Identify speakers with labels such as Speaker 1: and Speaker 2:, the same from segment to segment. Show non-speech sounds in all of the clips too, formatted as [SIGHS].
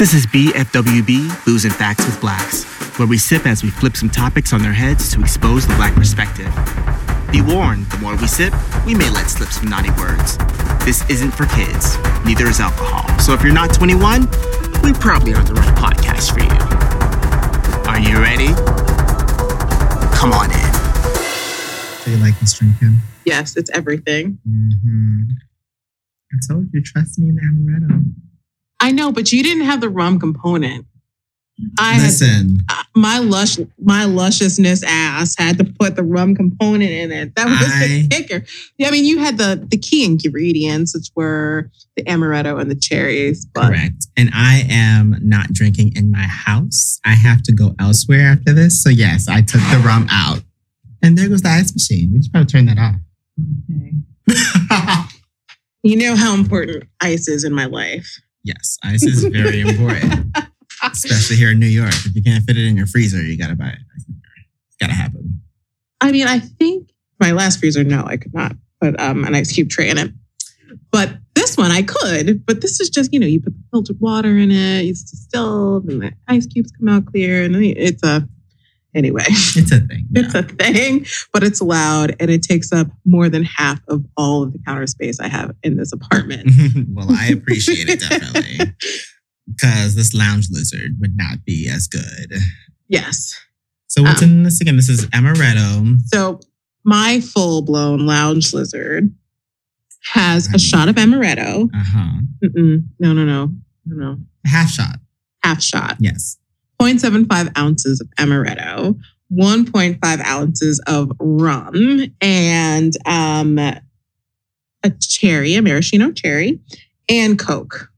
Speaker 1: This is BFWB, Booze and Facts with Blacks, where we sip as we flip some topics on their heads to expose the black perspective. Be warned, the more we sip, we may let slip some naughty words. This isn't for kids, neither is alcohol. So if you're not 21, we probably aren't the right podcast for you. Are you ready? Come on in.
Speaker 2: Do you like this drink, Kim?
Speaker 3: Yes, it's everything.
Speaker 2: Mm-hmm. I told you, trust me in the amaretto.
Speaker 3: I know, but you didn't have the rum component. I had
Speaker 2: Listen,
Speaker 3: uh, my lush, my lusciousness ass had to put the rum component in it. That was
Speaker 2: I-
Speaker 3: the kicker. Yeah, I mean, you had the the key ingredients, which were the amaretto and the cherries. But
Speaker 2: correct. And I am not drinking in my house. I have to go elsewhere after this. So yes, I took the rum out. And there goes the ice machine. We should probably turn that off. Okay. [LAUGHS]
Speaker 3: you know how important ice is in my life.
Speaker 2: Yes, ice is very important, [LAUGHS] especially here in New York. If you can't fit it in your freezer, you gotta buy it. It's gotta happen.
Speaker 3: I mean, I think my last freezer, no, I could not put um, an ice cube tray in it. But this one I could. But this is just, you know, you put the filtered water in it, it's distilled, and the ice cubes come out clear. And it's a, anyway,
Speaker 2: It's a thing. [LAUGHS]
Speaker 3: it's a thing, but it's loud and it takes up more than half of all of the counter space I have in this apartment. [LAUGHS]
Speaker 2: well, I appreciate it definitely. [LAUGHS] Because this lounge lizard would not be as good.
Speaker 3: yes.
Speaker 2: So what's
Speaker 3: Um,
Speaker 2: in this again? This is amaretto.
Speaker 3: So my full blown lounge lizard has a
Speaker 2: Honey.
Speaker 3: shot of amaretto.
Speaker 2: Uh-huh.
Speaker 3: Mm-mm. No, no, no, no, no.
Speaker 2: Half shot.
Speaker 3: Half shot.
Speaker 2: Yes.
Speaker 3: 0.75 ounces of amaretto, 1.5 ounces of rum, and um, a cherry, a maraschino cherry, and Coke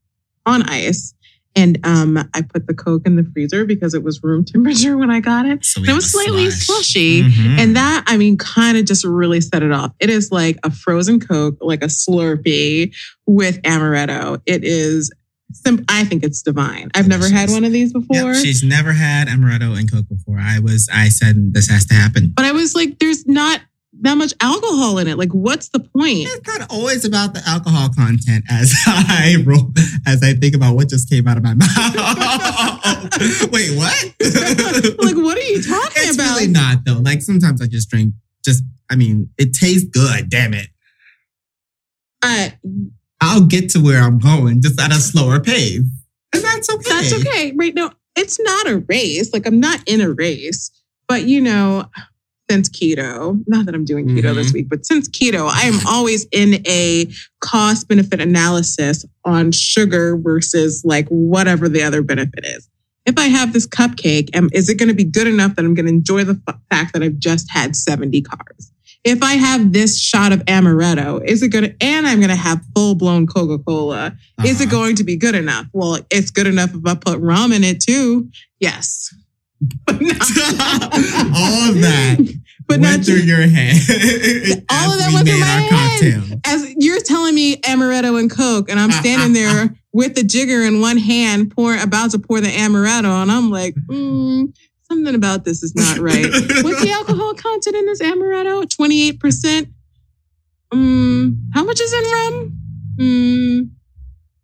Speaker 3: on ice. And um, I put the Coke in the freezer because it was room [LAUGHS] temperature when I got it.
Speaker 2: So
Speaker 3: It was slightly
Speaker 2: slush.
Speaker 3: slushy.
Speaker 2: Mhm.
Speaker 3: And that, I mean, kind of just really set it off. It is like a frozen Coke, like a Slurpee with amaretto. It is, sim- I think it's divine. I've never had one of these
Speaker 2: Yep,
Speaker 3: before.
Speaker 2: she's never had amaretto and Coke before. I was, I said this has to happen.
Speaker 3: But I was like, there's not that much alcohol in it. Like, what's the point?
Speaker 2: It's not always about the alcohol content as [LAUGHS] I roll, as I think about what just came out of my [LAUGHS] mouth. Wait, what? [LAUGHS]
Speaker 3: like, what are you talking
Speaker 2: it's
Speaker 3: about?
Speaker 2: really not though. Like sometimes I just drink. Just, I mean, it tastes good. Damn it.
Speaker 3: I,
Speaker 2: I'll get to where I'm going just at a slower pace, and that's okay.
Speaker 3: that's okay. Right now, it's not a race. Like, I'm not in a race. But, you know, since keto, not that I'm doing keto this mm-hmm. week, but since keto, I am always in a cost benefit analysis on sugar versus like whatever the other benefit is. If I have this cupcake, am, is it going to be good enough that I'm going to enjoy the f- fact that I've just had 70 carbs? If I have this shot of amaretto, is it going to, and I'm going to have full blown Coca Cola, is it
Speaker 2: Uh-huh.
Speaker 3: going to be good enough? Well, it's good enough if I put rum in it too. Yes. [LAUGHS] But not, [LAUGHS]
Speaker 2: all of that [LAUGHS]
Speaker 3: but
Speaker 2: went
Speaker 3: not
Speaker 2: through
Speaker 3: just,
Speaker 2: your head.
Speaker 3: All of that
Speaker 2: we
Speaker 3: went through my head.
Speaker 2: cocktail.
Speaker 3: as you're telling me amaretto and Coke, and I'm standing there with the jigger in one hand, pour about to pour the amaretto, and I'm like, mm, something about this is not right. What's the [LAUGHS] alcohol content in this amaretto? 28%. Mm, how much is in rum? Mm,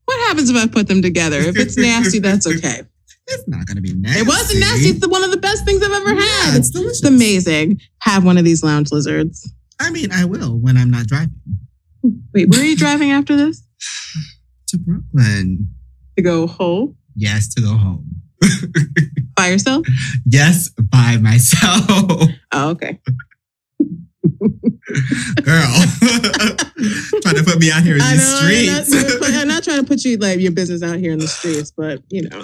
Speaker 3: what happens if I put them together? If it's nasty, that's okay.
Speaker 2: It's not going to be nasty.
Speaker 3: It wasn't nasty. It's the- one of the best things I've ever
Speaker 2: Yeah,
Speaker 3: had.
Speaker 2: it's delicious.
Speaker 3: It's amazing. Have one of these lounge lizards.
Speaker 2: I mean, I will when I'm not driving
Speaker 3: Wait, where are you driving after this? [SIGHS]
Speaker 2: to Brooklyn.
Speaker 3: To go home?
Speaker 2: Yes, to go home.
Speaker 3: By yourself?
Speaker 2: Yes, by myself. [LAUGHS]
Speaker 3: Oh, okay.
Speaker 2: Girl. [LAUGHS] Trying to put me out here in
Speaker 3: I
Speaker 2: these
Speaker 3: know. I'm not,
Speaker 2: streets.
Speaker 3: I'm not trying to put you like your business out here in the [SIGHS] streets, but you know,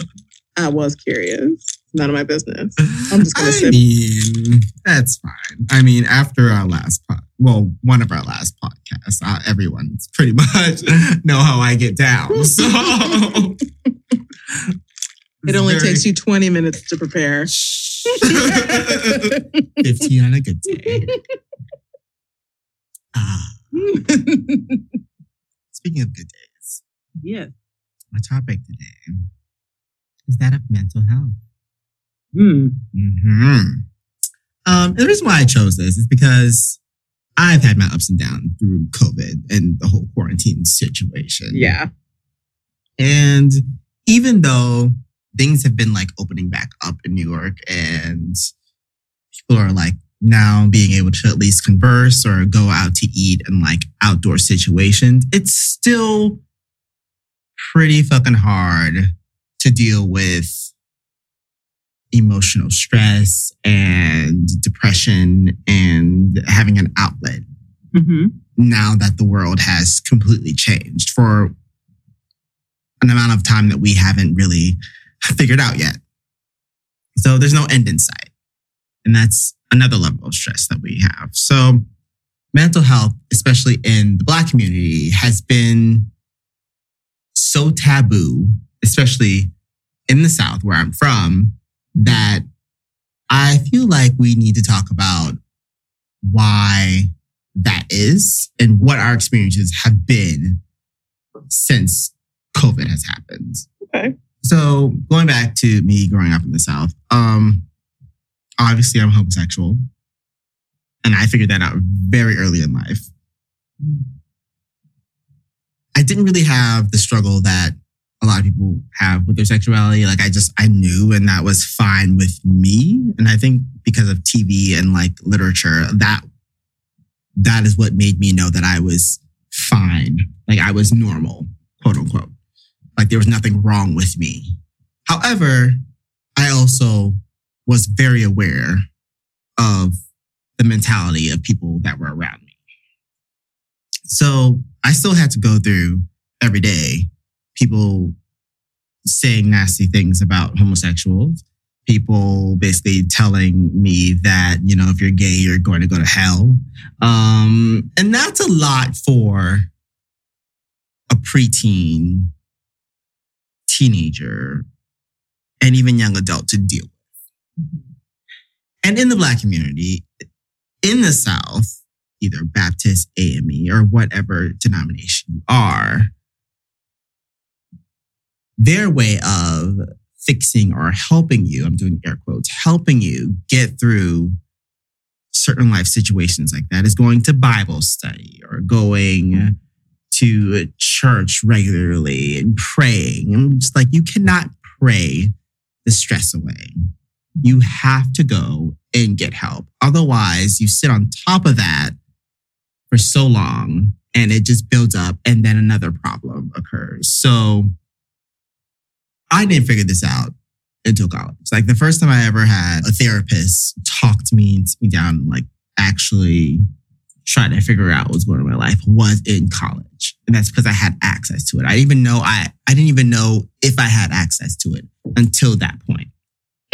Speaker 3: I was curious. None of my business. I'm just gonna
Speaker 2: I
Speaker 3: sip.
Speaker 2: mean, that's fine. I mean, after our last pod, well, one of our last podcasts, uh, everyone's pretty [LAUGHS] much know how I get down. So
Speaker 3: It only takes you 20 minutes to prepare. [LAUGHS]
Speaker 2: 15 on a good day. Ah, [LAUGHS] speaking of good days,
Speaker 3: yeah.
Speaker 2: my topic today is that of mental health.
Speaker 3: Mm.
Speaker 2: hmm Um, the reason why I chose this is because I've had my ups and downs through COVID and the whole quarantine situation.
Speaker 3: Yeah.
Speaker 2: And even though things have been like opening back up in New York and people are like now being able to at least converse or go out to eat in like outdoor situations, it's still pretty fucking hard to deal with emotional stress and depression and having an outlet
Speaker 3: Mm-hmm.
Speaker 2: now that the world has completely changed for an amount of time that we haven't really figured out yet. So there's no end in sight. And that's another level of stress that we have. So mental health, especially in the Black community, has been so taboo, especially in the South where I'm from, that I feel like we need to talk about why that is and what our experiences have been since COVID has happened.
Speaker 3: Okay.
Speaker 2: So going back to me growing up in the South, um, obviously I'm homosexual. And I figured that out very early in life. I didn't really have the struggle that a lot of people have with their sexuality. Like I just I knew and that was fine with me. And I think because of TV and like literature, that that is what made me know that I was fine. Like I was normal, quote unquote. Like there was nothing wrong with me. However, I also was very aware of the mentality of people that were around me. So I still had to go through every day people saying nasty things about homosexuals, people basically telling me that, you know, if you're gay, you're going to go to hell. Um, and that's a lot for a preteen, teenager, and even young adult to deal with. Mm-hmm. And in the Black community, in the South, either Baptist, AME, or whatever denomination you are, their way of fixing or helping you, I'm doing air quotes, helping you get through certain life situations like that is going to Bible study or going to church regularly and praying. I'm just like, you cannot pray the stress away. You have to go and get help. Otherwise, you sit on top of that for so long and it just builds up and then another problem occurs. So I didn't figure this out until college. Like the first time I ever had a therapist talk to me and sit me down like actually try to figure out what's going on in my life was in college. And that's because I had access to it. I didn't even know I I didn't even know if I had access to it until that point.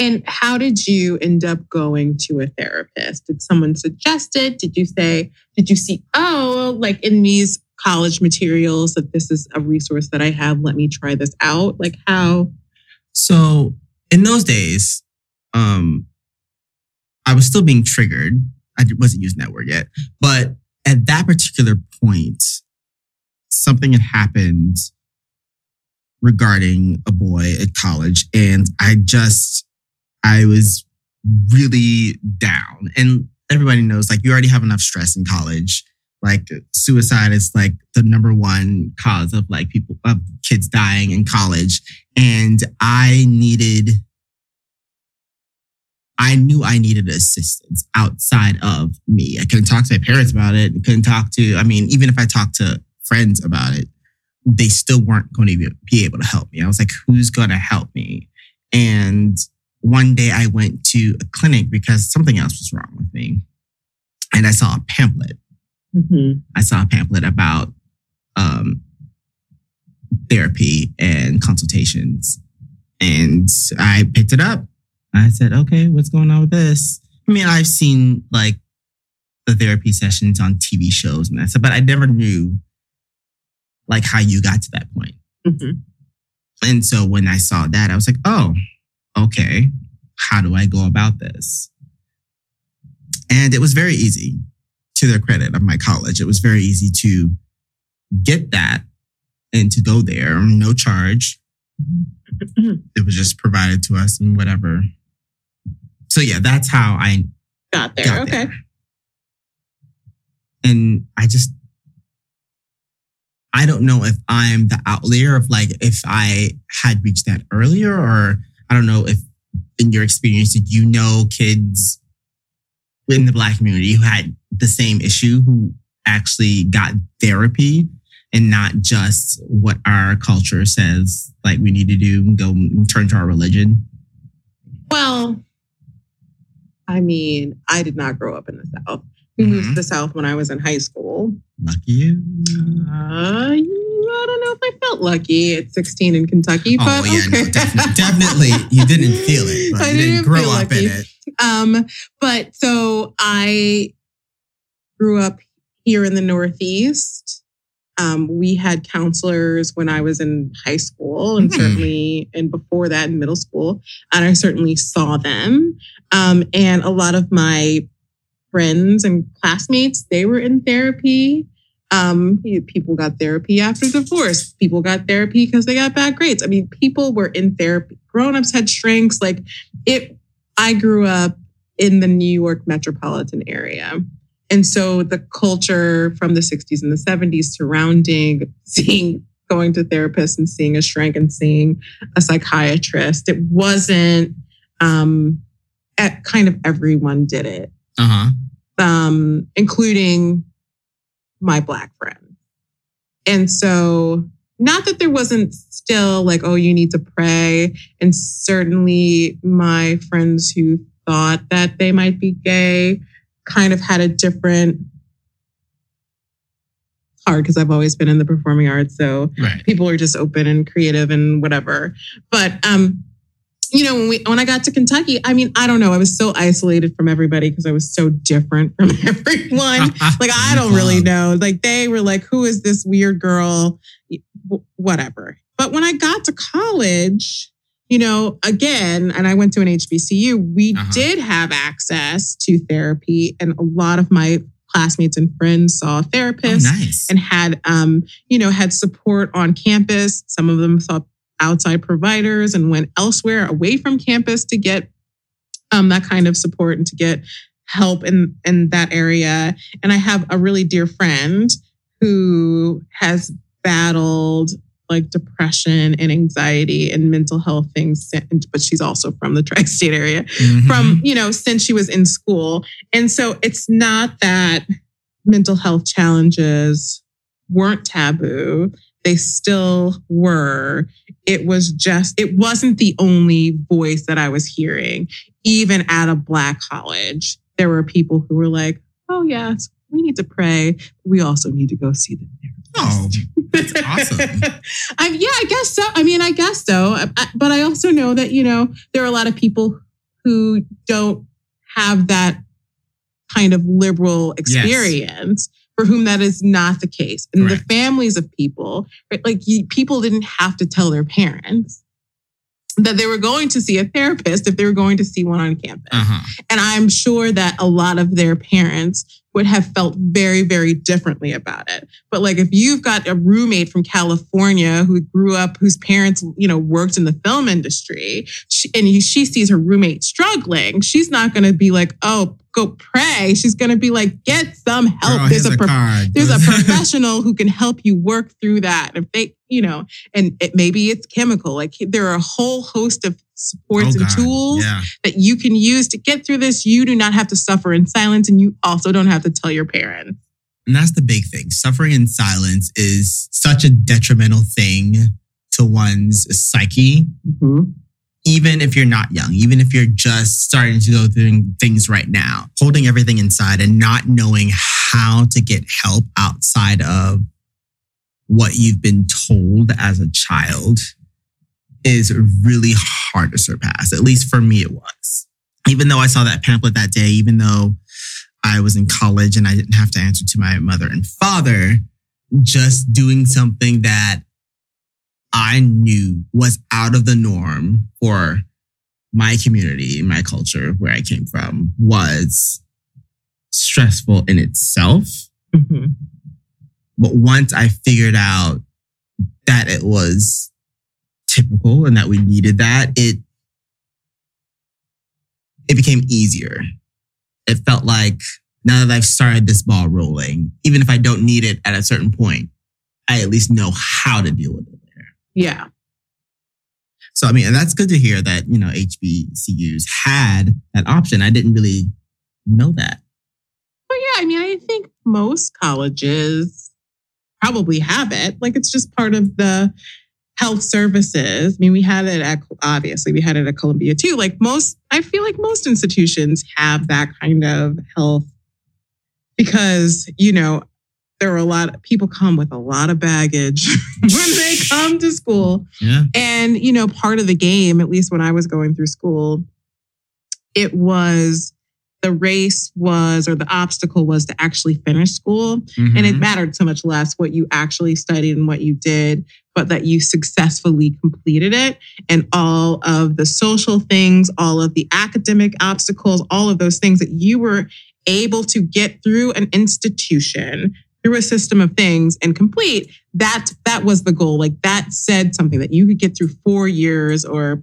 Speaker 3: And how did you end up going to a therapist? Did someone suggest it? Did you say, did you see, oh, like in these college materials that this is a resource that I have? Let me try this out. Like how?
Speaker 2: So in those days, um, I was still being triggered. I wasn't using that word yet, but at that particular point, something had happened regarding a boy at college, and I just, I was really down. And everybody knows, like, you already have enough stress in college. Like, suicide is like the number one cause of like people, of kids dying in college. And I needed, I knew I needed assistance outside of me. I couldn't talk to my parents about it. I couldn't talk to, I mean, even if I talked to friends about it, they still weren't going to be able to help me. I was like, who's going to help me? And one day I went to a clinic because something else was wrong with me. And I saw a pamphlet.
Speaker 3: Mhm.
Speaker 2: I saw a pamphlet about um, therapy and consultations. And I picked it up. I said, okay, what's going on with this? I mean, I've seen like the therapy sessions on TV shows and that stuff, but I never knew like how you got to that point.
Speaker 3: Mhm.
Speaker 2: And so when I saw that, I was like, oh, okay, how do I go about this? And it was very easy to their credit of my college. It was very easy to get that and to go there, no charge. It was just provided to us and whatever. So yeah, that's how I
Speaker 3: Got there.
Speaker 2: got
Speaker 3: okay.
Speaker 2: there. And I just, I don't know if I'm the outlier of like if I had reached that earlier or I don't know if in your experience, did you know kids in the black community who had the same issue who actually got therapy and not just what our culture says like we need to do and go and turn to our religion?
Speaker 3: Well, I mean, I did not grow up in the South. We moved
Speaker 2: Mhm.
Speaker 3: to the South when I was in high school.
Speaker 2: Lucky you.
Speaker 3: Uh, I don't know if I felt lucky at 16 in Kentucky, but
Speaker 2: oh yeah,
Speaker 3: okay.
Speaker 2: no, definitely, [LAUGHS] definitely. You didn't feel it, but
Speaker 3: I
Speaker 2: you didn't,
Speaker 3: didn't
Speaker 2: grow up in it.
Speaker 3: Um, but so I grew up here in the Northeast. Um, we had counselors when I was in high school and
Speaker 2: Hmm.
Speaker 3: certainly and before that in middle school. And I certainly saw them. Um, and a lot of my friends and classmates, they were in therapy. Um, people got therapy after divorce. People got therapy because they got bad grades. I mean, people were in therapy. Grown-ups had shrinks. Like it I grew up in the New York metropolitan area. And so the culture from the 60s and the 70s surrounding seeing going to therapists and seeing a shrink and seeing a psychiatrist, it wasn't um at kind of everyone did it,
Speaker 2: Uh huh.
Speaker 3: um, including my black friend. And so not that there wasn't still like, oh, you need to pray. And certainly my friends who thought that they might be gay kind of had a different hard because I've always been in the performing arts. So
Speaker 2: Right.
Speaker 3: people are just open and creative and whatever. But um, you know, when we when I got to Kentucky, I mean, I don't know. I was so isolated from everybody because I was so different from [LAUGHS] everyone. [LAUGHS] like I don't really know. Like they were like, "Who is this weird girl?" Whatever. But when I got to college, you know, again, and I went to an HBCU, we
Speaker 2: Uh-huh.
Speaker 3: did have access to therapy, and a lot of my classmates and friends saw
Speaker 2: Oh,
Speaker 3: therapists
Speaker 2: nice.
Speaker 3: and had um, you know, had support on campus. Some of them saw outside providers and went elsewhere away from campus to get um, that kind of support and to get help in in that area. And I have a really dear friend who has battled like depression and anxiety and mental health things, but she's also from the [LAUGHS] tri-state area
Speaker 2: Mhm.
Speaker 3: from you know since she was in school. And so it's not that mental health challenges weren't taboo. They still were. It was just it wasn't the only voice that i was hearing. Even at a black college there were people who were like oh yes we need to pray. We also need to go see the
Speaker 2: Oh, that's awesome. [LAUGHS]
Speaker 3: I, yeah, I guess so. I mean, I guess so. But I also know that, you know, there are a lot of people who don't have that kind of liberal experience for whom that is not the case. And the families of people, right, like you, people didn't have to tell their parents that they were going to see a therapist if they were going to see one on campus.
Speaker 2: Uh huh.
Speaker 3: And I'm sure that a lot of their parents would have felt very, very differently about it. But like if you've got a roommate from California who grew up, whose parents, you know, worked in the film industry, she, and she sees her roommate struggling, she's not going to be like, oh, go pray. She's going to be like, get some help.
Speaker 2: Girl,
Speaker 3: there's a,
Speaker 2: a
Speaker 3: pro- there's a [LAUGHS] professional who can help you work through that. If they, you know, and it, maybe it's chemical. Like there are a whole host of supports
Speaker 2: Oh,
Speaker 3: and
Speaker 2: God.
Speaker 3: tools
Speaker 2: Yeah.
Speaker 3: that you can use to get through this. You do not have to suffer in silence, and you also don't have to tell your parents.
Speaker 2: And that's the big thing. Suffering in silence is such a detrimental thing to one's psyche, mm-hmm. even if you're not young, even if you're just starting to go through things right now. Holding everything inside and not knowing how to get help outside of what you've been told as a child is really hard to surpass. At least for me, it was. Even though I saw that pamphlet that day, even though I was in college and I didn't have to answer to my mother and father, just doing something that I knew was out of the norm for my community, my culture, where I came from, was stressful in itself. Mm-hmm. But once I figured out that it was typical and that we needed that, it it became easier. It felt like now that I've started this ball rolling, even if I don't need it at a certain point, I at least know how to deal with it.
Speaker 3: Yeah.
Speaker 2: So I mean, and that's good to hear that you know HBCUs had that option. I didn't really know that.
Speaker 3: Well, yeah, I mean, I think most colleges probably have it. Like it's just part of the health services. I mean, we had it at obviously we had it at Columbia too. Like most, I feel like most institutions have that kind of health because you know there are a lot of people come with a lot of baggage [LAUGHS] when they come to school.
Speaker 2: Yeah.
Speaker 3: And, you know, part of the game, at least when I was going through school, it was the race was or the obstacle was to actually finish school. And it
Speaker 2: Mhm.
Speaker 3: mattered so much less what you actually studied and what you did, but that you successfully completed it. And all of the social things, all of the academic obstacles, all of those things that you were able to get through an institution through a system of things and complete that that was the goal like that said something that you could get through four years or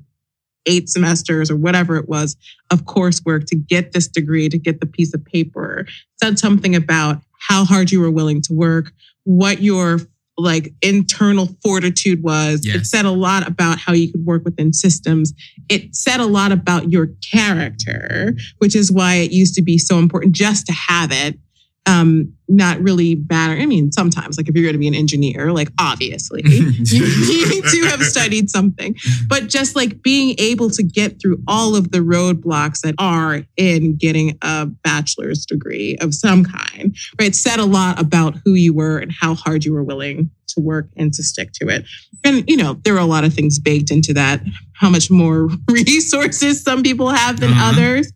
Speaker 3: eight semesters or whatever it was of coursework to get this degree to get the piece of paper. Said something about how hard you were willing to work what your like internal fortitude was. It said a lot about how you could work within systems. It said a lot about your character which is why it used to be so important just to have it um not really matter i mean sometimes like if you're going to be an engineer like obviously [LAUGHS] you need to have studied something. But just like being able to get through all of the roadblocks that are in getting a bachelor's degree of some kind right? Said a lot about who you were and how hard you were willing to work and to stick to it. And you know there are a lot of things baked into that how much more [LAUGHS] resources some people have than
Speaker 2: Uh-huh.
Speaker 3: others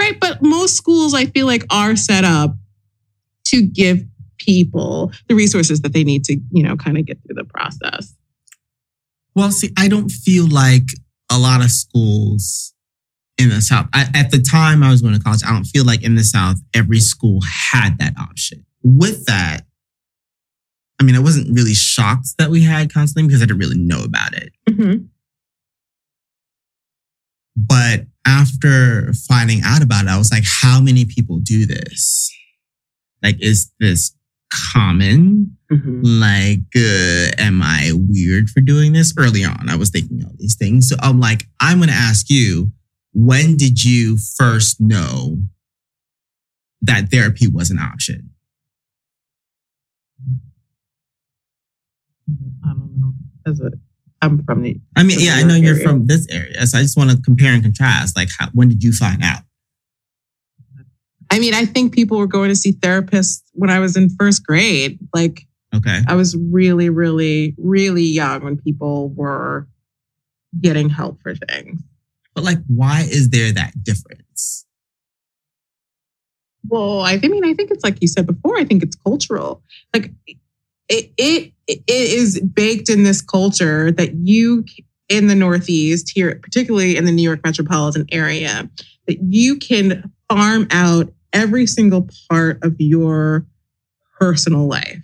Speaker 3: right? But most schools i feel like are set up to give people the resources that they need to you know kind of get through the process
Speaker 2: Well, see, I don't feel like a lot of schools in the South, I, at the time I was going to college, I don't feel like in the South, every school had that option. With that, I mean, I wasn't really shocked that we had counseling because I didn't really know about it. Mm-hmm. But after finding out about it, I was like, how many people do this? Like, is this common? like uh, am i weird for doing this early on i was thinking all these things so i'm like i'm going to ask you when did you first know that therapy was an option
Speaker 3: I don't know. As a, I'm from the.
Speaker 2: i mean yeah i know you're from this area so i just want to compare and contrast like how, when did you find out
Speaker 3: I mean, I think people were going to see therapists when I was in first grade. Like,
Speaker 2: okay
Speaker 3: I was really, really, really young when people were getting help for things.
Speaker 2: but like why is there that difference
Speaker 3: Well, I mean, I think it's like you said before. I think it's cultural. Like, it it it is baked in this culture that you in the Northeast here, particularly in the New York metropolitan area, that you can farm out every single part of your personal life.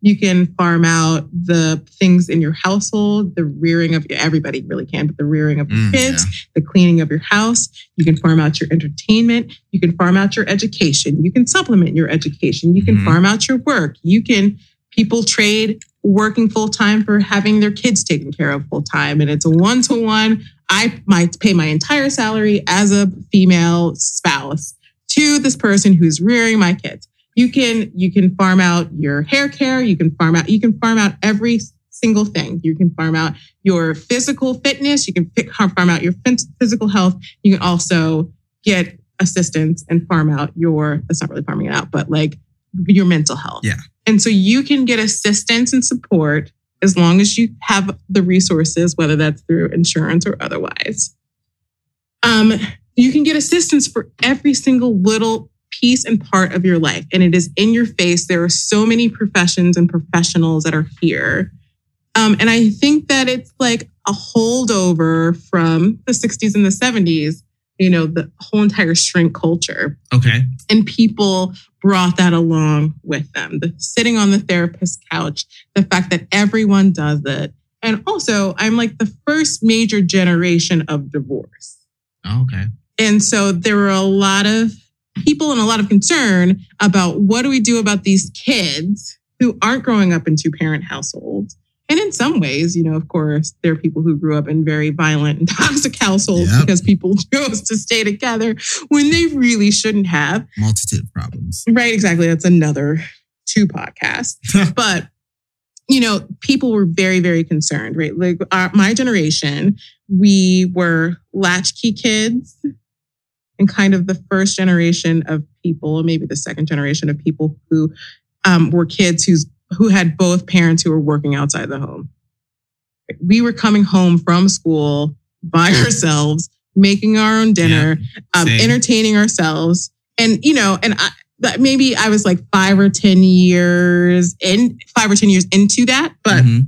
Speaker 3: You can farm out the things in your household, the rearing of everybody really can, but the rearing of your
Speaker 2: Mm,
Speaker 3: kids, the cleaning of your house. You can farm out your entertainment. You can farm out your education. You can supplement your education. You can
Speaker 2: Mhm.
Speaker 3: farm out your work. You can, people trade working full time for having their kids taken care of full time. And it's a one to one. I might pay my entire salary as a female spouse to this person who's rearing my kids. You can you can farm out your hair care. You can farm out you can farm out every single thing. You can farm out your physical fitness. You can pick, farm out your physical health. You can also get assistance and farm out your, that's not really farming it out, but like your mental health.
Speaker 2: Yeah.
Speaker 3: And so you can get assistance and support as long as you have the resources, whether that's through insurance or otherwise. Um, you can get assistance for every single little piece and part of your life. And it is in your face. There are so many professions and professionals that are here. Um, and I think that it's like a holdover from the 60s and the 70s, you know, the whole entire shrink culture.
Speaker 2: okay
Speaker 3: And people brought that along with them. The sitting on the therapist couch, the fact that everyone does it. And also, I'm like the first major generation of divorce.
Speaker 2: okay
Speaker 3: And so there were a lot of people and a lot of concern about what do we do about these kids who aren't growing up in two parent households And in some ways, you know, of course, there are people who grew up in very violent and [LAUGHS] toxic households
Speaker 2: Yep.
Speaker 3: because people [LAUGHS] chose to stay together when they really shouldn't have.
Speaker 2: Multitude of problems.
Speaker 3: Right, exactly. That's another two podcasts. [LAUGHS] but you know, people were very, very concerned, right? Like our, my generation, we were latchkey kids and kind of the first generation of people, maybe the second generation of people who um, were kids who's who had both parents who were working outside the home. We were coming home from school by [LAUGHS] ourselves, making our own dinner, um, entertaining ourselves. And, you know, and I, but maybe I was like five or 10 years in, five or 10 years into that. But,
Speaker 2: Mhm.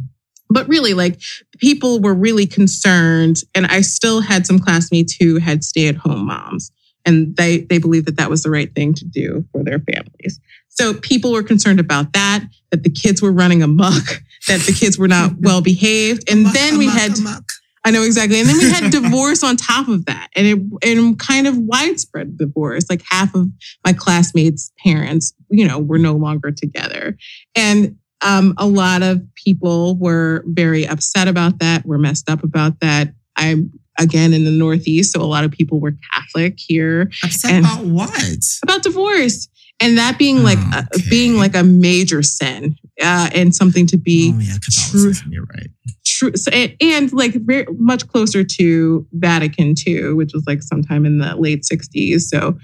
Speaker 3: but really, like people were really concerned. And I still had some classmates who had stay at home moms. And they, they believed that that was the right thing to do for their families. So people were concerned about that, that the kids were running amok, that the kids were not [LAUGHS] well behaved. And
Speaker 2: Amok,
Speaker 3: then we
Speaker 2: amok,
Speaker 3: had
Speaker 2: amok.
Speaker 3: I know exactly. And then we had [LAUGHS] divorce on top of that. And it and kind of widespread divorce. Like half of my classmates' parents, you know, were no longer together. And um, a lot of people were very upset about that, were messed up about that. I'm again in the Northeast, so a lot of people were Catholic here
Speaker 2: Upset
Speaker 3: And-
Speaker 2: about what?
Speaker 3: about divorce. And that being like
Speaker 2: Oh,
Speaker 3: a, being like a major sin uh, and something to be
Speaker 2: oh yeah, Catholicism. You're right.
Speaker 3: true so, and, and like very much closer to Vatican II, which was like sometime in the late 60s. So,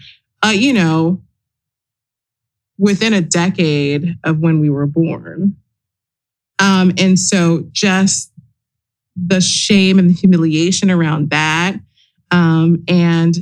Speaker 3: uh, you know, within a decade of when we were born. Um, and so just the shame and the humiliation around that, um, and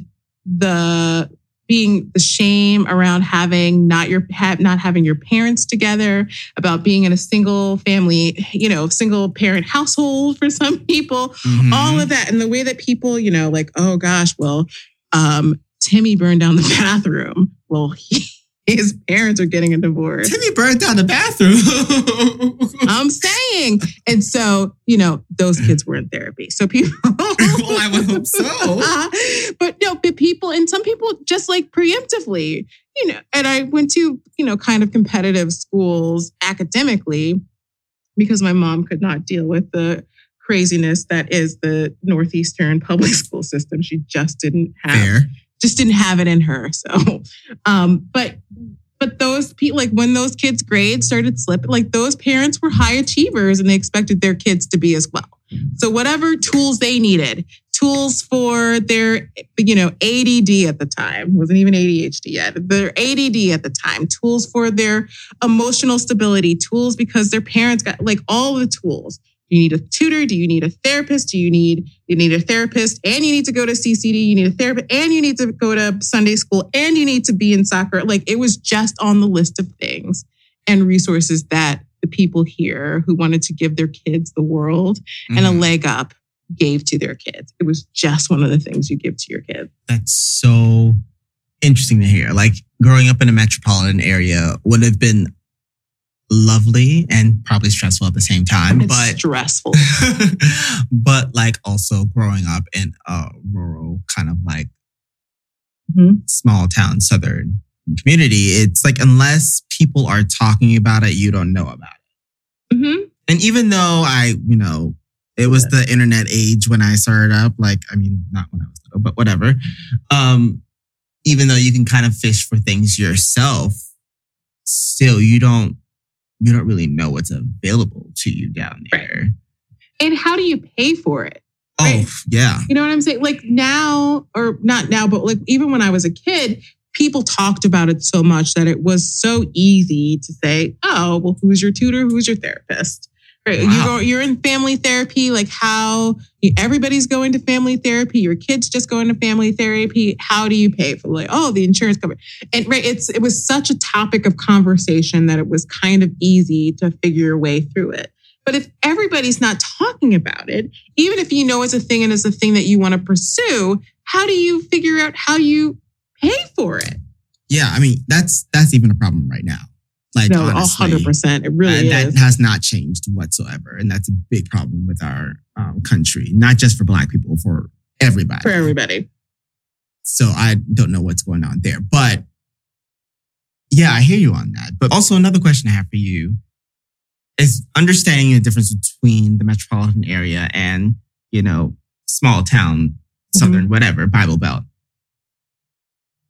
Speaker 3: the being the shame around having not your ha- not having your parents together about being in a single family you know single parent household for some people
Speaker 2: Mhm.
Speaker 3: all of that and the way that people you know like oh gosh well um timmy burned down the [LAUGHS] bathroom well he, his parents are getting a divorce
Speaker 2: Timmy burned down the bathroom. [LAUGHS] [LAUGHS]
Speaker 3: i'm saying and so you know those kids were in therapy so people
Speaker 2: well, [LAUGHS] oh, I would hope so.
Speaker 3: but no, but people and some people just like preemptively, you know, and I went to, you know, kind of competitive schools academically because my mom could not deal with the craziness that is the Northeastern public school system. She just didn't have
Speaker 2: Fair.
Speaker 3: Just didn't have it in her. So, [LAUGHS] um, but but those people, like when those kids' grades started slipping, like those parents were high achievers and they expected their kids to be as well. So whatever tools they needed, tools for their, you know, ADD at the time wasn't even ADHD yet. Their ADD at the time, tools for their emotional stability, tools because their parents got like all the tools. You need a tutor? Do you need a therapist? Do you need you need a therapist and you need to go to CCD, you need a therapist and you need to go to Sunday school and you need to be in soccer. Like it was just on the list of things and resources that the people here who wanted to give their kids the world and a
Speaker 2: Mhm.
Speaker 3: leg up gave to their kids. It was just one of the things you give to your kids.
Speaker 2: That's so interesting to hear. Like growing up in a metropolitan area would have been lovely and probably stressful at the same time,
Speaker 3: It's
Speaker 2: but
Speaker 3: stressful. [LAUGHS]
Speaker 2: but like also growing up in a rural kind of like
Speaker 3: Mhm.
Speaker 2: small town southern community, it's like unless people are talking about it, you don't know about it.
Speaker 3: hmm
Speaker 2: And even though I, you know, it was the internet age when I started up, like, I mean, not when I was little, but whatever. Um, even though you can kind of fish for things yourself, still you don't you don't really know what's available to you down there.
Speaker 3: And how do you pay for it?
Speaker 2: Oh, yeah.
Speaker 3: You know what I'm saying? Like now, or not now, but like even when I was a kid, people talked about it so much that it was so easy to say, oh, well, who's your tutor? Who's your therapist? You
Speaker 2: Wow.
Speaker 3: go, you're in family therapy, like how everybody's going to family therapy, your kids just going to family therapy. How do you pay for like, oh, the insurance company? And right, it's it was such a topic of conversation that it was kind of easy to figure your way through it. But if everybody's not talking about it, even if you know it's a thing and it's a thing that you want to pursue, how do you figure out how you pay for it?
Speaker 2: Yeah. I mean, that's that's even a problem right now. Like
Speaker 3: No,
Speaker 2: honestly,
Speaker 3: hundred percent. It really
Speaker 2: uh,
Speaker 3: is.
Speaker 2: that has not changed whatsoever. And that's a big problem with our um, country, not just for black people, for everybody.
Speaker 3: for everybody.
Speaker 2: So I don't know what's going on there. But yeah, I hear you on that. But also another question I have for you. is understanding the difference between the metropolitan area and, you know, small town, southern, whatever, Bible Belt.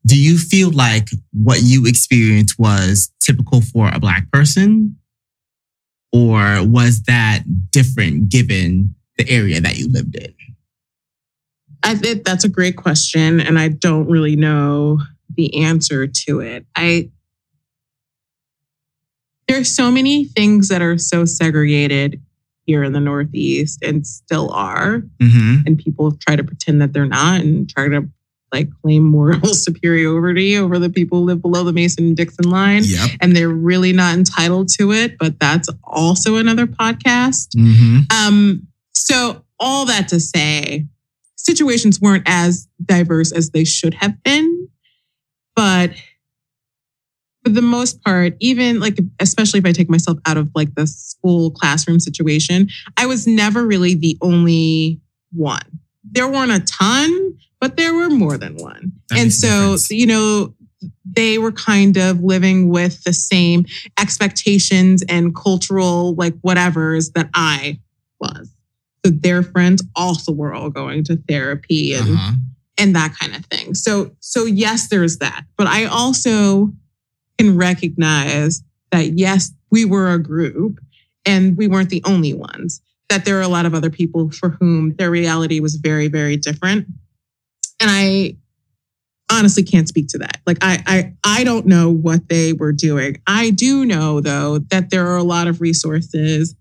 Speaker 2: Do you feel like what you experienced was typical for a Black person? Or was that different given the area that you lived in?
Speaker 3: I think that's a great question, and I don't really know the answer to it. I there are so many things that are so segregated here in the Northeast and still are,
Speaker 2: Mm-hmm.
Speaker 3: and people try to pretend that they're not and try to like claim moral [LAUGHS] superiority over the people who live below the Mason Dixon line.
Speaker 2: Yep.
Speaker 3: And they're really not entitled to it, but that's also another podcast.
Speaker 2: Mm-hmm.
Speaker 3: Um, so all that to say, situations weren't as diverse as they should have been, but for the most part, even like especially if I take myself out of like the school classroom situation, I was never really the only one. There weren't a ton, but there were more than one.
Speaker 2: That
Speaker 3: and so, you know, they were kind of living with the same expectations and cultural like whatevers that I was. So their friends also were all going to therapy and
Speaker 2: Uh-huh.
Speaker 3: and that kind of thing. So so yes, there's that. But I also can recognize that yes, we were a group and we weren't the only ones. That there are a lot of other people for whom their reality was very, very different. And I honestly can't speak to that. Like I I I don't know what they were doing. I do know though that there are a lot of resources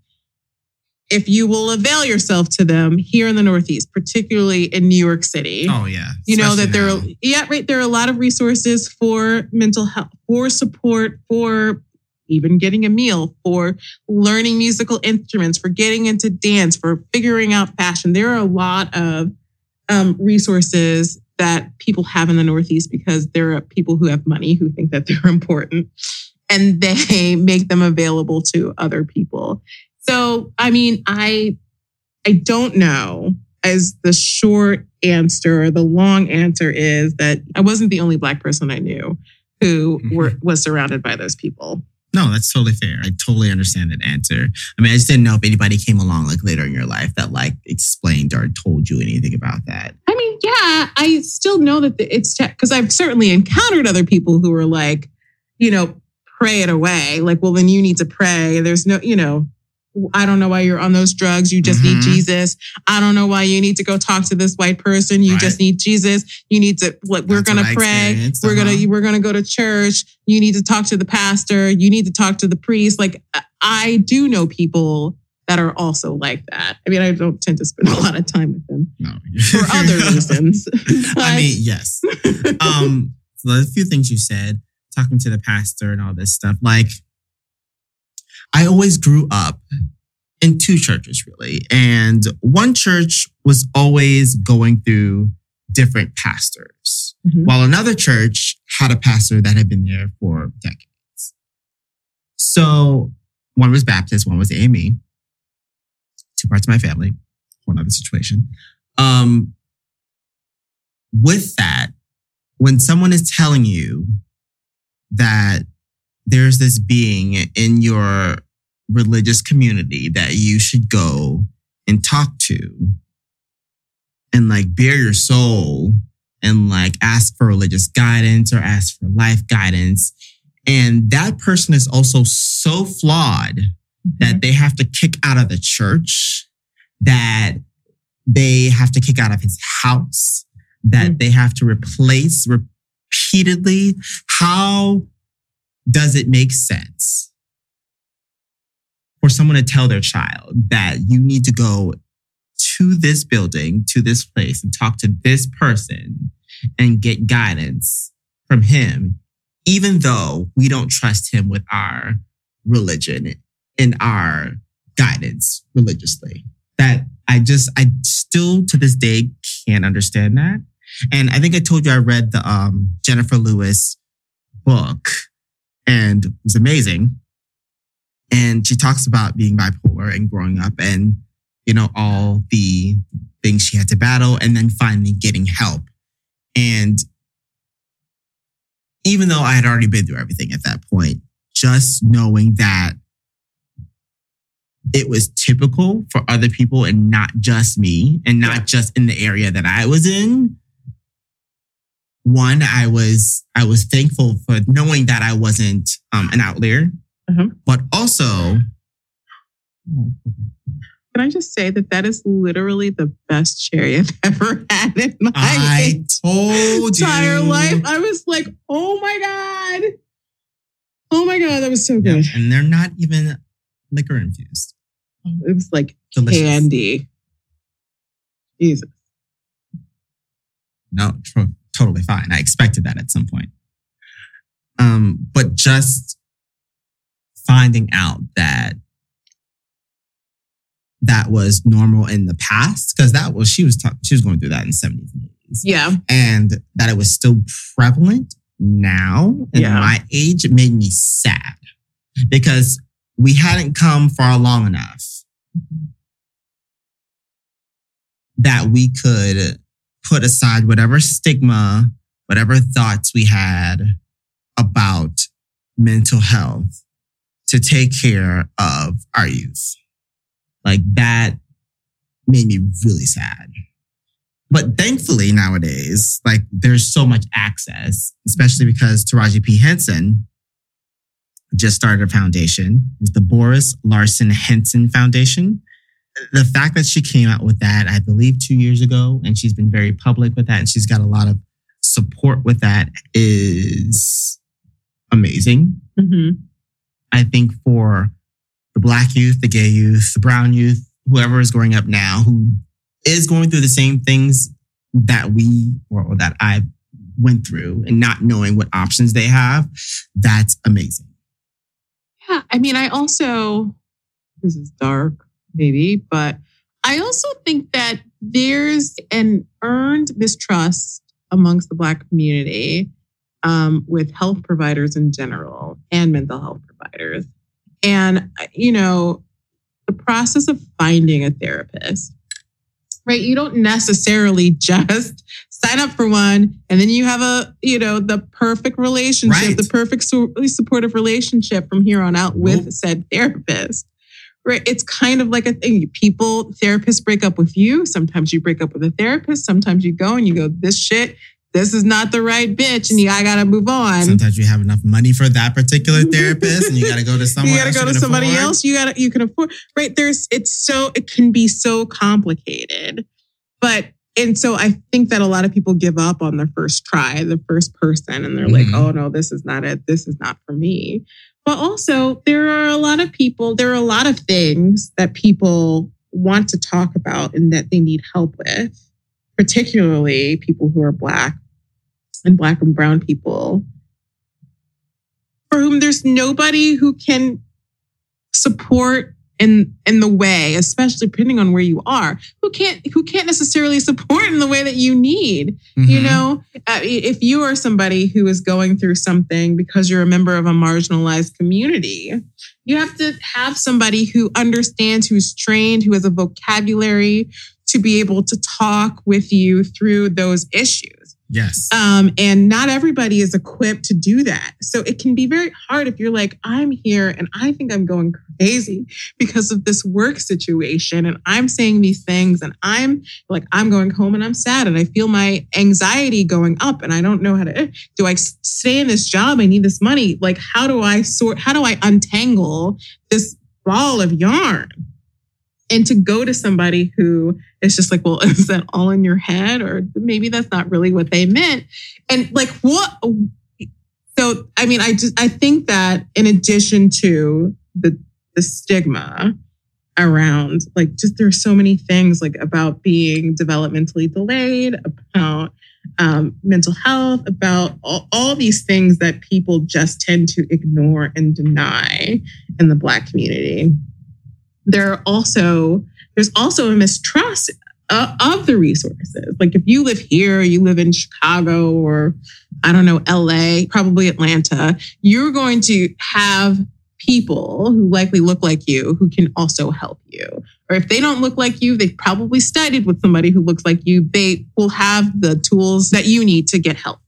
Speaker 3: if you will avail yourself to them here in the Northeast, particularly in New York City.
Speaker 2: Oh yeah.
Speaker 3: you know that there are yeah, right. There are a lot of resources for mental health, for support, for even getting a meal, for learning musical instruments, for getting into dance, for figuring out fashion. There are a lot of um, resources that people have in the Northeast because there are people who have money who think that [LAUGHS] they're important and they [LAUGHS] make them available to other people. So, I mean, I I don't know as the short answer, or the long answer is that I wasn't the only black person I knew who were [LAUGHS] was surrounded by those people.
Speaker 2: No, that's totally fair. I totally understand that answer. I mean, I just didn't know if anybody came along like later in your life that like explained or told you anything about that.
Speaker 3: I mean, yeah, I still know that it's because I've certainly encountered other people who are like, you know, pray it away. Like, well, then you need to pray. There's no, you know, I don't know why you're on those drugs. You just need
Speaker 2: Mhm.
Speaker 3: Jesus. I don't know why you need to go talk to this white person. You
Speaker 2: Right.
Speaker 3: just need Jesus. You need to. Like, we're gonna
Speaker 2: what I
Speaker 3: pray. We're gonna
Speaker 2: uh-huh.
Speaker 3: we're gonna go to church. You need to talk to the pastor. You need to talk to the priest. Like, I do know people that are also like that. I mean, I don't tend to spend a lot of time with them
Speaker 2: No.
Speaker 3: for other [LAUGHS] reasons.
Speaker 2: I mean, yes. [LAUGHS] Um, so a few things you said, talking to the pastor and all this stuff. Like, I always grew up in two churches, really. And one church was always going through different pastors,
Speaker 3: Mhm.
Speaker 2: while another church had a pastor that had been there for decades. So one was Baptist, one was AME. Two parts of my family, one other situation. Um, with that, when someone is telling you that there's this being in your religious community that you should go and talk to and like bare your soul and like ask for religious guidance or ask for life guidance. And that person is also so flawed that they have to kick out of the church, that they have to kick out of his house, that
Speaker 3: Mm.
Speaker 2: they have to replace repeatedly. How does it make sense for someone to tell their child that you need to go to this building, to this place, and talk to this person and get guidance from him, even though we don't trust him with our religion and our guidance religiously? That I just, I still to this day can't understand that. And I think I told you I read the um, Jennifer Lewis book and it was amazing. And she talks about being bipolar and growing up and, you know, all the things she had to battle and then finally getting help. And even though I had already been through everything at that point, just knowing that it was typical for other people and not just me and not
Speaker 3: Yeah.
Speaker 2: just in the area that I was in. One, I was I was thankful for knowing that I wasn't um, an outlier,
Speaker 3: Uh-huh.
Speaker 2: but also
Speaker 3: Can I just say that that is literally the best cherry I've [LAUGHS] ever had in my
Speaker 2: I told you
Speaker 3: entire life? I was like, oh my God. Oh my God, that was so
Speaker 2: Yeah,
Speaker 3: good.
Speaker 2: and they're not even liquor infused.
Speaker 3: It was like
Speaker 2: Delicious.
Speaker 3: candy. Jesus.
Speaker 2: No, tr- totally fine. I expected that at some point. Um, but just finding out that that was normal in the past, because that was she was talking, she was going through that in the 70s and 80s.
Speaker 3: Yeah.
Speaker 2: And that it was still prevalent now in
Speaker 3: Yeah.
Speaker 2: my age, it made me sad because we hadn't come far long enough that we could put aside whatever stigma, whatever thoughts we had about mental health to take care of our youth. Like that made me really sad. But thankfully nowadays, like there's so much access, especially because Taraji P. Henson just started a foundation. It's the Boris Lawrence Henson Foundation the fact that she came out with that, I believe, two years ago, and she's been very public with that, and she's got a lot of support with that is amazing.
Speaker 3: Mm-hmm.
Speaker 2: I think for the black youth, the gay youth, the brown youth, whoever is growing up now, who is going through the same things that we or, or that I went through and not knowing what options they have, that's amazing.
Speaker 3: Yeah. I mean, I also, this is dark, maybe, but I also think that there's an earned mistrust amongst the Black community um, with health providers in general and mental health providers. And, uh, you know, the process of finding a therapist, right? You don't necessarily [LAUGHS] just sign up for one and then you have a, you know, the perfect relationship,
Speaker 2: Right.
Speaker 3: the perfect su- supportive relationship from here on out with said therapist. Right. It's kind of like a thing. People, therapists break up with you. Sometimes you break up with a therapist. Sometimes you go and you go, this shit, this is not the right bitch. And you, I got to move on.
Speaker 2: Sometimes you have enough money for that particular [LAUGHS] therapist, and you got to go to someone.
Speaker 3: you got to
Speaker 2: else
Speaker 3: go to somebody
Speaker 2: afford.
Speaker 3: else. You got to, you can afford, right? There's, it's so, it can be so complicated. But, and so I think that a lot of people give up on the first try, the first person, and they're like,
Speaker 2: Mhm.
Speaker 3: oh no, this is not it. This is not for me. But also, there are a lot of people, there are a lot of things that people want to talk about and that they need help with, particularly people who are Black and Black and Brown people for whom there's nobody who can support in in the way, especially depending on where you are, who can't who can't necessarily support in the way that you need. You
Speaker 2: Mhm.
Speaker 3: know, uh, if you are somebody who is going through something because you're a member of a marginalized community, you have to have somebody who understands, who's trained, who has a vocabulary to be able to talk with you through those issues.
Speaker 2: Yes.
Speaker 3: Um, and not everybody is equipped to do that. So it can be very hard if you're like, I'm here and I think I'm going crazy because of this work situation. And I'm saying these things and I'm like, I'm going home and I'm sad and I feel my anxiety going up and I don't know how to, do I stay in this job? I need this money. Like, how do I sort, how do I untangle this ball of yarn? And to go to somebody who is just like, well, [LAUGHS] is that all in your head? Or maybe that's not really what they meant. And like, what? So, I mean, I just, I think that in addition to the, the stigma around, like, just there's so many things like about being developmentally delayed, about um, mental health, about all, all these things that people just tend to ignore and deny in the Black community there are also there's also a mistrust of, of the resources. Like if you live here, you live in Chicago or I don't know LA, probably Atlanta, you're going to have people who likely look like you who can also help you. Or if they don't look like you, they've probably studied with somebody who looks like you. They will have the tools that you need to get help.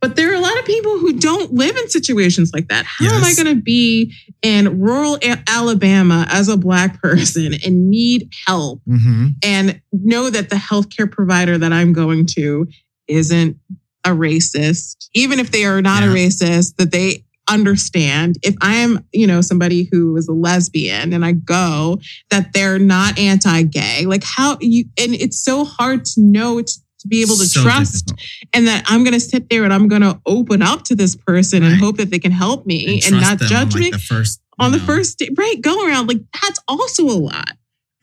Speaker 3: But there are a lot of people who don't live in situations like that. How am I going to be in rural A- Alabama as a Black [LAUGHS] person and need help
Speaker 2: Mm-hmm.
Speaker 3: and know that the healthcare provider that I'm going to isn't a racist, even if they are not a racist, that they understand if I am, you know, somebody who is a lesbian and I go that they're not anti-gay. Like how you and it's so hard to know to, to be able to
Speaker 2: So
Speaker 3: trust
Speaker 2: difficult.
Speaker 3: and that I'm going to sit there and I'm going to open up to this person and hope that they can help me and,
Speaker 2: trust
Speaker 3: not judge
Speaker 2: on, like,
Speaker 3: me
Speaker 2: The first
Speaker 3: on the first day, right? Go around like that's also a lot.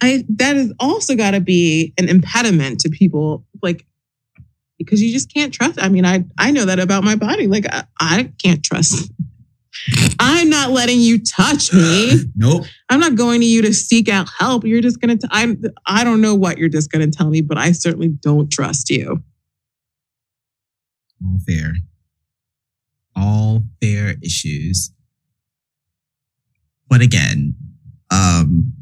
Speaker 3: I that is also got to be an impediment to people like because you just can't trust. I mean, I I know that about my body. Like I, I can't trust. I'm not letting you touch me. [SIGHS]
Speaker 2: Nope.
Speaker 3: I'm not going to you to seek out help. You're just gonna. T- I'm. I don't know what you're just gonna tell me, but I certainly don't trust you.
Speaker 2: All fair. All fair issues. But again, um,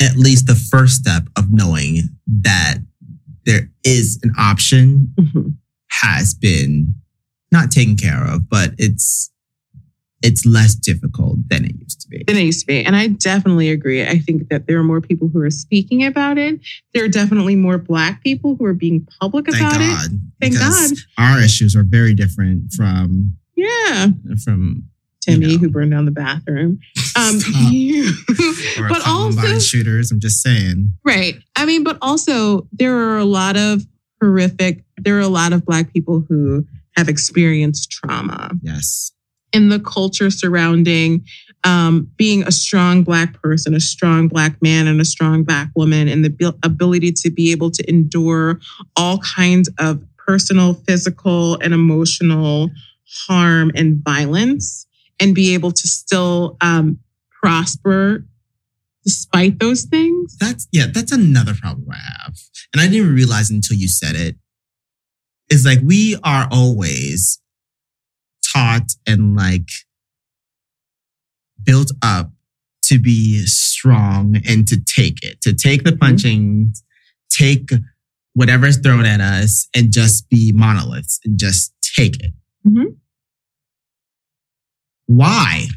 Speaker 2: at least the first step of knowing that there is an option has been not taken care of, but it's it's less difficult than it used to be.
Speaker 3: than it used to be. And I definitely agree. I think that there are more people who are speaking about it. There are definitely more Black people who are being public
Speaker 2: Thank
Speaker 3: about it.
Speaker 2: God.
Speaker 3: Thank
Speaker 2: because
Speaker 3: God.
Speaker 2: Our issues are very different from
Speaker 3: Yeah.
Speaker 2: from
Speaker 3: Timmy,
Speaker 2: know.
Speaker 3: who burned down the bathroom. [LAUGHS] Um, [LAUGHS] you- but also,
Speaker 2: shooters. I'm just saying.
Speaker 3: right. I mean, but also, there are a lot of horrific, there are a lot of Black people who have experienced trauma.
Speaker 2: Yes.
Speaker 3: In the culture surrounding um, being a strong black person, a strong black man, and a strong black woman, and the abil- ability to be able to endure all kinds of personal, physical, and emotional harm and violence, and be able to still um, prosper despite those things.
Speaker 2: That's yeah, that's another problem I have. And I didn't realize until you said it. Is like we are always taught and like built up to be strong and to take it, to take the punching, take whatever's thrown at us and just be monoliths and just take it.
Speaker 3: Mhm.
Speaker 2: Why?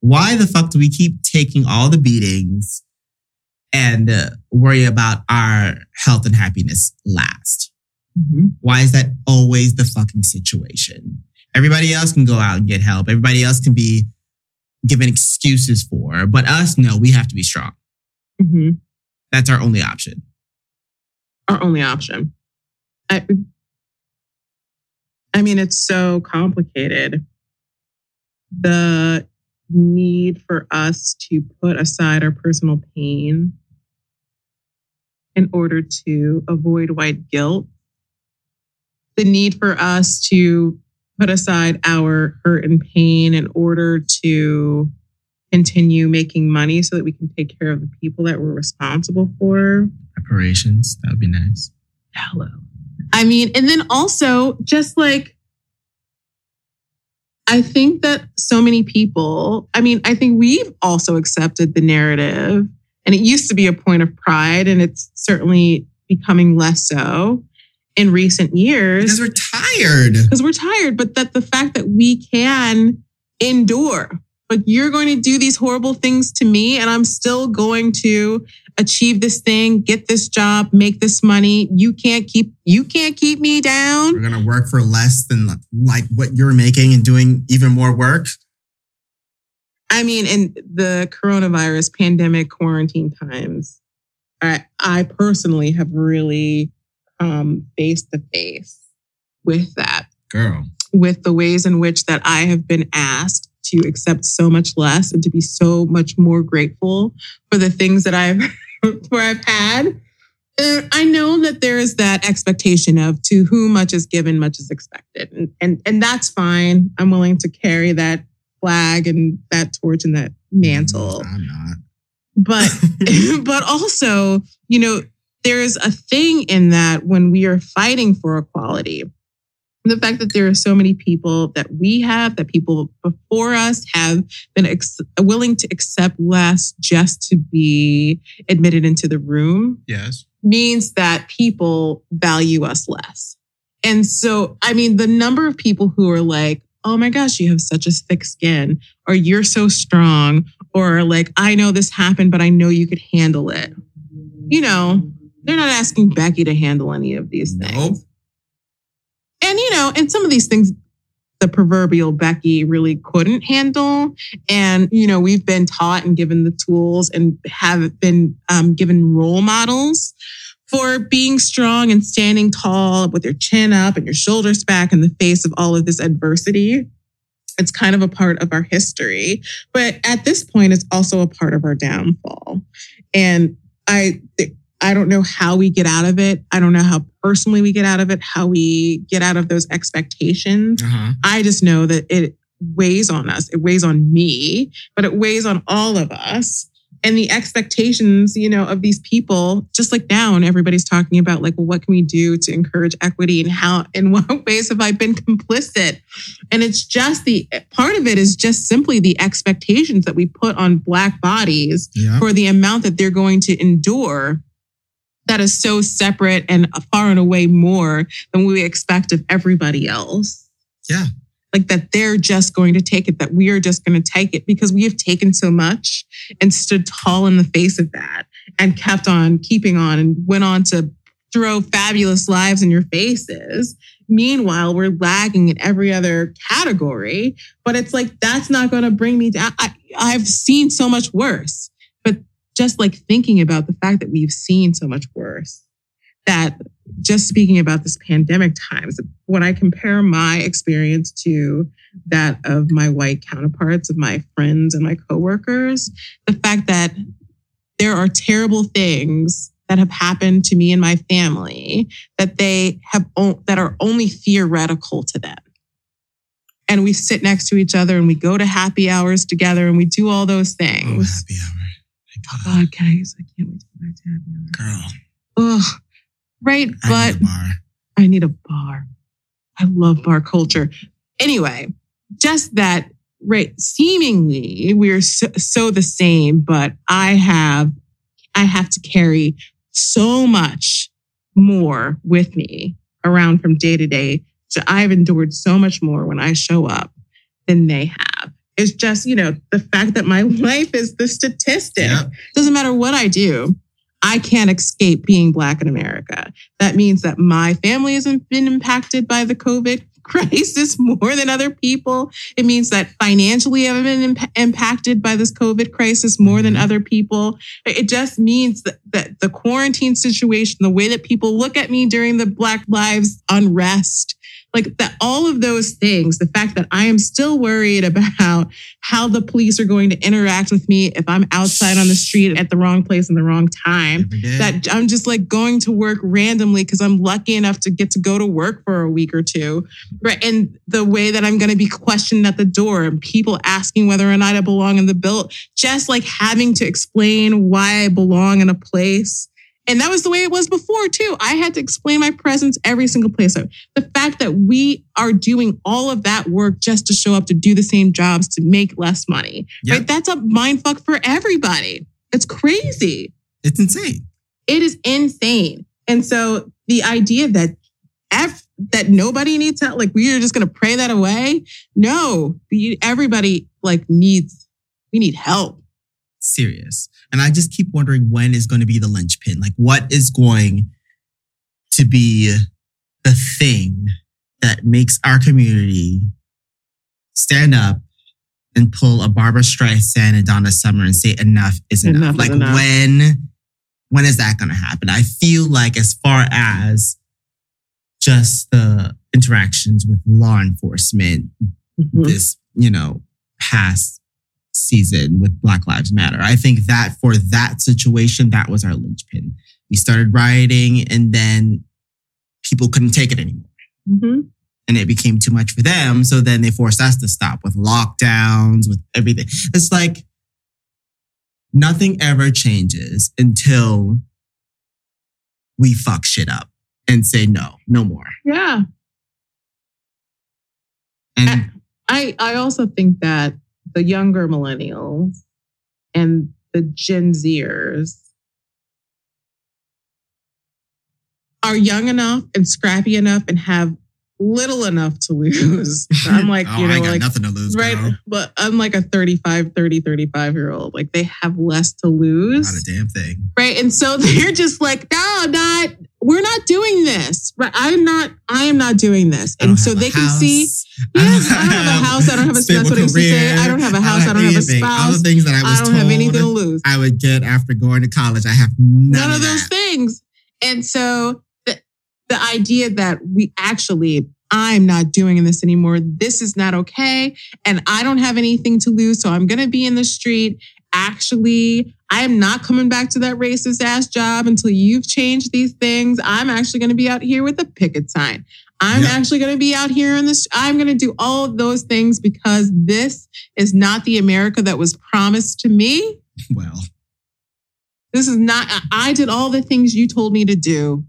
Speaker 2: Why the fuck do we keep taking all the beatings and uh, worry about our health and happiness last? Why is that always the fucking situation? Everybody else can go out and get help. Everybody else can be given excuses for, but us, no, we have to be strong.
Speaker 3: Mhm.
Speaker 2: That's our only option.
Speaker 3: our only option. I, I mean, it's so complicated. The need for us to put aside our personal pain in order to avoid white guilt. The need for us to put aside our hurt and pain in order to continue making money so that we can take care of the people that we're responsible for.
Speaker 2: Reparations, that would be nice.
Speaker 3: Hello. I mean, and then also just like, I think that so many people, I mean, I think we've also accepted the narrative, and it used to be a point of pride, and it's certainly becoming less so in recent years
Speaker 2: Because we're tired.
Speaker 3: because we're tired, but that the fact that we can endure. Like you're going to do these horrible things to me, and I'm still going to achieve this thing, get this job, make this money. You can't keep you can't keep me down.
Speaker 2: We're gonna work for less than like what you're making and doing even more work.
Speaker 3: I mean, in the coronavirus pandemic quarantine times, I I personally have really Um, come face to face with that.
Speaker 2: Girl.
Speaker 3: with the ways in which that I have been asked to accept so much less and to be so much more grateful for the things that I've [LAUGHS] where I've had. I know that there is that expectation of to whom much is given, much is expected, and and and that's fine. I'm willing to carry that flag and that torch and that mm, mantle
Speaker 2: I'm not.
Speaker 3: but [LAUGHS] [LAUGHS] but also you know there's a thing in that when we are fighting for equality the fact that there are so many people that we have that people before us have been ex- willing to accept less just to be admitted into the room
Speaker 2: Yes.
Speaker 3: means that people value us less And so, I mean, the number of people who are like, oh my gosh, you have such a thick skin, or you're so strong, or like, I know this happened, but I know you could handle it. You know, they're not asking Becky to handle any of these things.
Speaker 2: Nope.
Speaker 3: And, you know, and some of these things, the proverbial Becky really couldn't handle. And, you know, we've been taught and given the tools and have been um, given role models for being strong and standing tall with your chin up and your shoulders back in the face of all of this adversity. It's kind of a part of our history, but at this point, it's also a part of our downfall. And I, I don't know how we get out of it. I don't know how personally we get out of it, how we get out of those expectations.
Speaker 2: Uh-huh.
Speaker 3: I just know that it weighs on us. It weighs on me, but it weighs on all of us. And the expectations, you know, of these people, just like now, and everybody's talking about like, well, what can we do to encourage equity and how, in [LAUGHS] what ways have I been complicit? And it's just the part of it is just simply the expectations that we put on Black bodies
Speaker 2: Yeah.
Speaker 3: for the amount that they're going to endure that is so separate and far and away more than we expect of everybody else.
Speaker 2: Yeah.
Speaker 3: Like that they're just going to take it, that we are just going to take it because we have taken so much and stood tall in the face of that and kept on keeping on and went on to throw fabulous lives in your faces. Meanwhile, we're lagging in every other category, but it's like that's not going to bring me down. I, I've seen so much worse, just like thinking about the fact that we've seen so much worse, that just speaking about this pandemic times, when I compare my experience to that of my white counterparts, of my friends and my coworkers, the fact that there are terrible things that have happened to me and my family that they have that are only theoretical to them. And we sit next to each other and we go to happy hours together and we do all those
Speaker 2: Oh,
Speaker 3: things.
Speaker 2: happy hour.
Speaker 3: Oh,
Speaker 2: God.
Speaker 3: Guys, I can't wait to go back to happy hour.
Speaker 2: Girl,
Speaker 3: Ugh. Right,
Speaker 2: I
Speaker 3: but
Speaker 2: need.
Speaker 3: I need a bar. I love bar culture. Anyway, just that, right? Seemingly we're so, so the same, but I have, I have to carry so much more with me around from day to day. So I've endured so much more when I show up than they have. It's just, you know, the fact that my [LAUGHS] life is the statistic.
Speaker 2: Yep.
Speaker 3: Doesn't matter what I do. I can't escape being Black in America. That means that my family hasn't been impacted by the COVID [LAUGHS] crisis more than other people. It means that financially I've been imp- impacted by this COVID crisis more than
Speaker 2: Mhm.
Speaker 3: other people. It just means that, that the quarantine situation, the way that people look at me during the Black Lives unrest, like that, all of those things, the fact that I am still worried about how the police are going to interact with me if I'm outside on the street at the wrong place in the wrong time that I'm just like going to work randomly because I'm lucky enough to get to go to work for a week or two. Right. And the way that I'm going to be questioned at the door and people asking whether or not I belong in the bill, just like having to explain why I belong in a place. And that was the way it was before too. I had to explain my presence every single place. So the fact that we are doing all of that work just to show up to do the same jobs to make less money,
Speaker 2: Yep.
Speaker 3: right? That's a mind fuck for everybody. It's crazy
Speaker 2: It's insane.
Speaker 3: it is insane. And so the idea that ev- that nobody needs help, like we are just going to pray that away. No, everybody like needs, we need help.
Speaker 2: Serious. And I just keep wondering when is going to be the linchpin? Like, what is going to be the thing that makes our community stand up and pull a Barbra Streisand and Donna Summer and say enough is enough?
Speaker 3: Enough is
Speaker 2: like
Speaker 3: enough.
Speaker 2: when when is that going to happen? I feel like as far as just the interactions with law enforcement
Speaker 3: Mm-hmm.
Speaker 2: this, you know, past season with Black Lives Matter. I think that for that situation, that was our linchpin. We started rioting and then people couldn't take it anymore.
Speaker 3: Mhm.
Speaker 2: And it became too much for them. So then they forced us to stop with lockdowns, with everything. It's like nothing ever changes until we fuck shit up and say no, no more.
Speaker 3: Yeah.
Speaker 2: And
Speaker 3: I, I also think that the younger millennials and the Gen Zers are young enough and scrappy enough and have little enough to lose. [LAUGHS] I'm like,
Speaker 2: oh,
Speaker 3: you know,
Speaker 2: ain't got
Speaker 3: like
Speaker 2: nothing to lose,
Speaker 3: right.
Speaker 2: girl.
Speaker 3: But I'm like a 35, 30, 35 year old. Like they have less to lose.
Speaker 2: Not a damn thing.
Speaker 3: Right. And so [LAUGHS] they're just like, no, not, we're not doing this. Right. I'm not, I am not doing this. And so they can see, [LAUGHS] yes, I don't have a house. I don't have a, that's what I used to say. I don't have a house. I don't have a
Speaker 2: anything. All the
Speaker 3: spouse.
Speaker 2: things that I was
Speaker 3: I don't have anything to lose.
Speaker 2: I would get after going to college. I have none,
Speaker 3: None of those
Speaker 2: that.
Speaker 3: things. And so the, the idea that we actually, I'm not doing this anymore. This is not okay. And I don't have anything to lose. So I'm going to be in the street. Actually, I am not coming back to that racist ass job until you've changed these things. I'm actually going to be out here with a picket sign. I'm
Speaker 2: Yep.
Speaker 3: actually going to be out here in this. I'm going to do all of those things because this is not the America that was promised to me.
Speaker 2: Well,
Speaker 3: This is not, I did all the things you told me to do.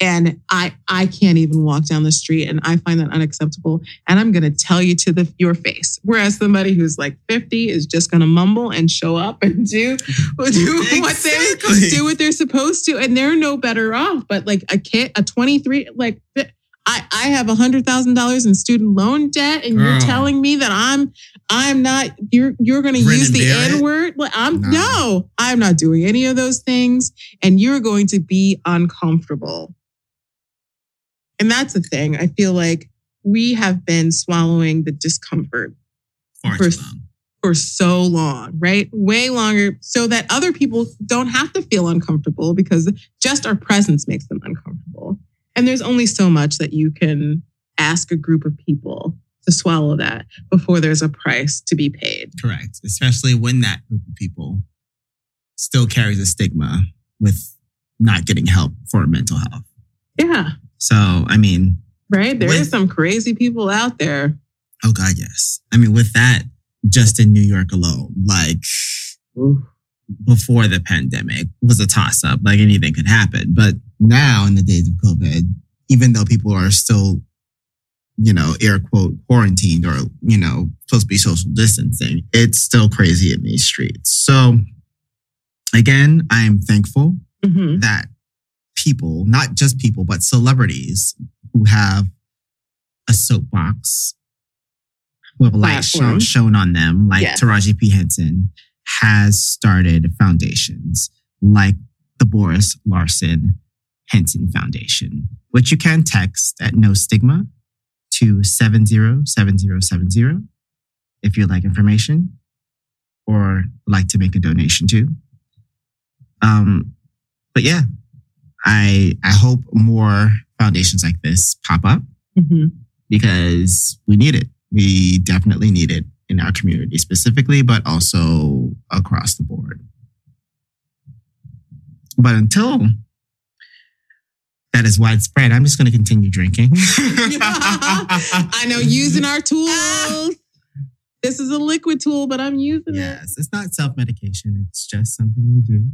Speaker 3: And I, I can't even walk down the street and I find that unacceptable. And I'm going to tell you to the, your face. Whereas somebody who's like 50 is just going to mumble and show up and do, [LAUGHS] do what they do what they're supposed to. And they're no better off. But like a kid, a 23, like I, I have a hundred thousand dollars in student loan debt. And you're telling me that I'm, I'm not, you're, you're going to use the N word. Like I'm, no, I'm not doing any of those things. And you're going to be uncomfortable. And that's the thing. I feel like we have been swallowing the discomfort
Speaker 2: far
Speaker 3: For-
Speaker 2: too long.
Speaker 3: for so long, right? Way longer, so that other people don't have to feel uncomfortable because just our presence makes them uncomfortable. And there's only so much that you can ask a group of people to swallow that before there's a price to be paid.
Speaker 2: Correct. Especially when that group of people still carries a stigma with not getting help for mental health.
Speaker 3: Yeah,
Speaker 2: So, I mean,
Speaker 3: right? There
Speaker 2: With-
Speaker 3: is some crazy people out there.
Speaker 2: oh God, yes. I mean, with that, just in New York alone, like before the pandemic was a toss up, like anything could happen. But now in the days of COVID, even though people are still, you know, air quote quarantined or, you know, supposed to be social distancing, it's still crazy in these streets. So again, I am thankful
Speaker 3: Mhm.
Speaker 2: that people, not just people, but celebrities who have a soapbox with a light show, shown on them, like. Taraji P. Henson, has started foundations like the Boris Lawrence Henson Foundation, which you can text at no stigma to 707070 if you'd like information or like to make a donation to. Um, but yeah, I I hope more foundations like this pop up
Speaker 3: Mhm.
Speaker 2: because we need it. We definitely need it in our community specifically, but also across the board. But until that is widespread, I'm just going to continue drinking. [LAUGHS] [LAUGHS]
Speaker 3: I know using our tools. This is a liquid tool, but I'm using it.
Speaker 2: Yes, it's not self medication. It's just something you do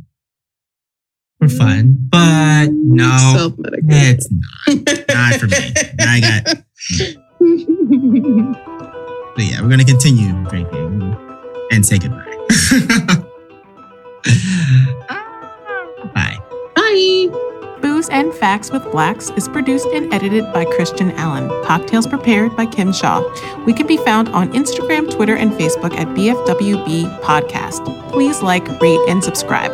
Speaker 2: for fun. But no, it's not. Not for me. [LAUGHS] I got. But yeah, we're gonna continue drinking and say goodbye. [LAUGHS] Bye.
Speaker 3: Bye.
Speaker 4: Booze and Facts with Blacks is produced and edited by Christian Allen. Cocktails prepared by Kim Shaw. We can be found on Instagram, Twitter, and Facebook at BFWB Podcast. Please like, rate, and subscribe.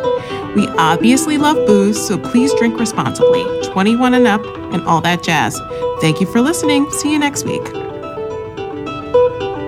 Speaker 4: We obviously love booze, so please drink responsibly. 21 and up, and all that jazz. Thank you for listening. See you next week.